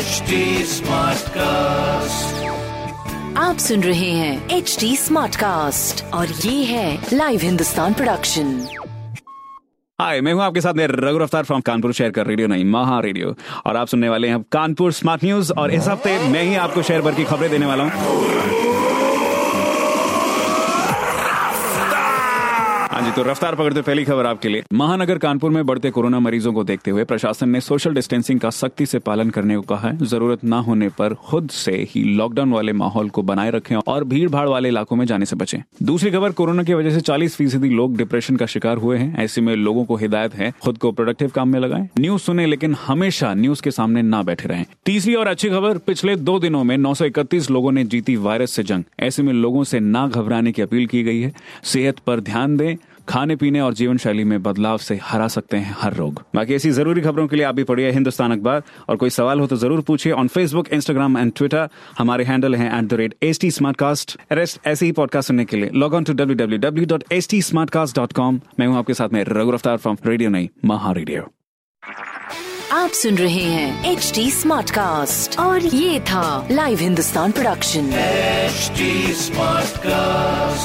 HD Smartcast. आप सुन रहे हैं एच डी स्मार्ट कास्ट और ये है लाइव हिंदुस्तान प्रोडक्शन हाय मैं हूँ आपके साथ में रघु रफ्तार फ्रॉम कानपुर शहर का रेडियो नहीं महा रेडियो और आप सुनने वाले हैं कानपुर स्मार्ट न्यूज़ और इस हफ़्ते मैं ही आपको शहर भर की खबरें देने वाला हूँ। तो रफ्तार पकड़ते पहली खबर आपके लिए। महानगर कानपुर में बढ़ते कोरोना मरीजों को देखते हुए प्रशासन ने सोशल डिस्टेंसिंग का सख्ती से पालन करने को कहा है। ज़रूरत न होने पर खुद से ही लॉकडाउन वाले माहौल को बनाए रखें और भीड़ भाड़ वाले इलाकों में जाने से बचें। दूसरी खबर, कोरोना की वजह से चालीस फ़ीसदी लोग डिप्रेशन का शिकार हुए हैं। ऐसे में लोगों को हिदायत है, खुद को प्रोडक्टिव काम में लगाए। न्यूज़ सुने लेकिन हमेशा न्यूज़ के सामने ना बैठे रहे। तीसरी और अच्छी खबर, पिछले दो दिनों में नौ सौ इकतीस लोगों ने जीती वायरस से जंग। ऐसे में लोगों से ना घबराने की अपील की गई है। सेहत पर ध्यान दें खाने पीने और जीवन शैली में बदलाव से हरा सकते हैं हर रोग। बाकी ऐसी ज़रूरी खबरों के लिए आप भी पढ़िए हिंदुस्तान अखबार। और कोई सवाल हो तो ज़रूर पूछिए on Facebook Instagram and Twitter हमारे हैंडल है at the rate H T Smartcast rest ऐसे ही पॉडकास्ट सुनने के लिए log on to W W W dot H T Smartcast dot com मैं हूँ आपके साथ में रघु रफ्तार फ्रॉम रेडियो नहीं महा रेडियो आप सुन रहे हैं एच टी स्मार्ट कास्ट और ये था live Hindustan production HD Smartcast.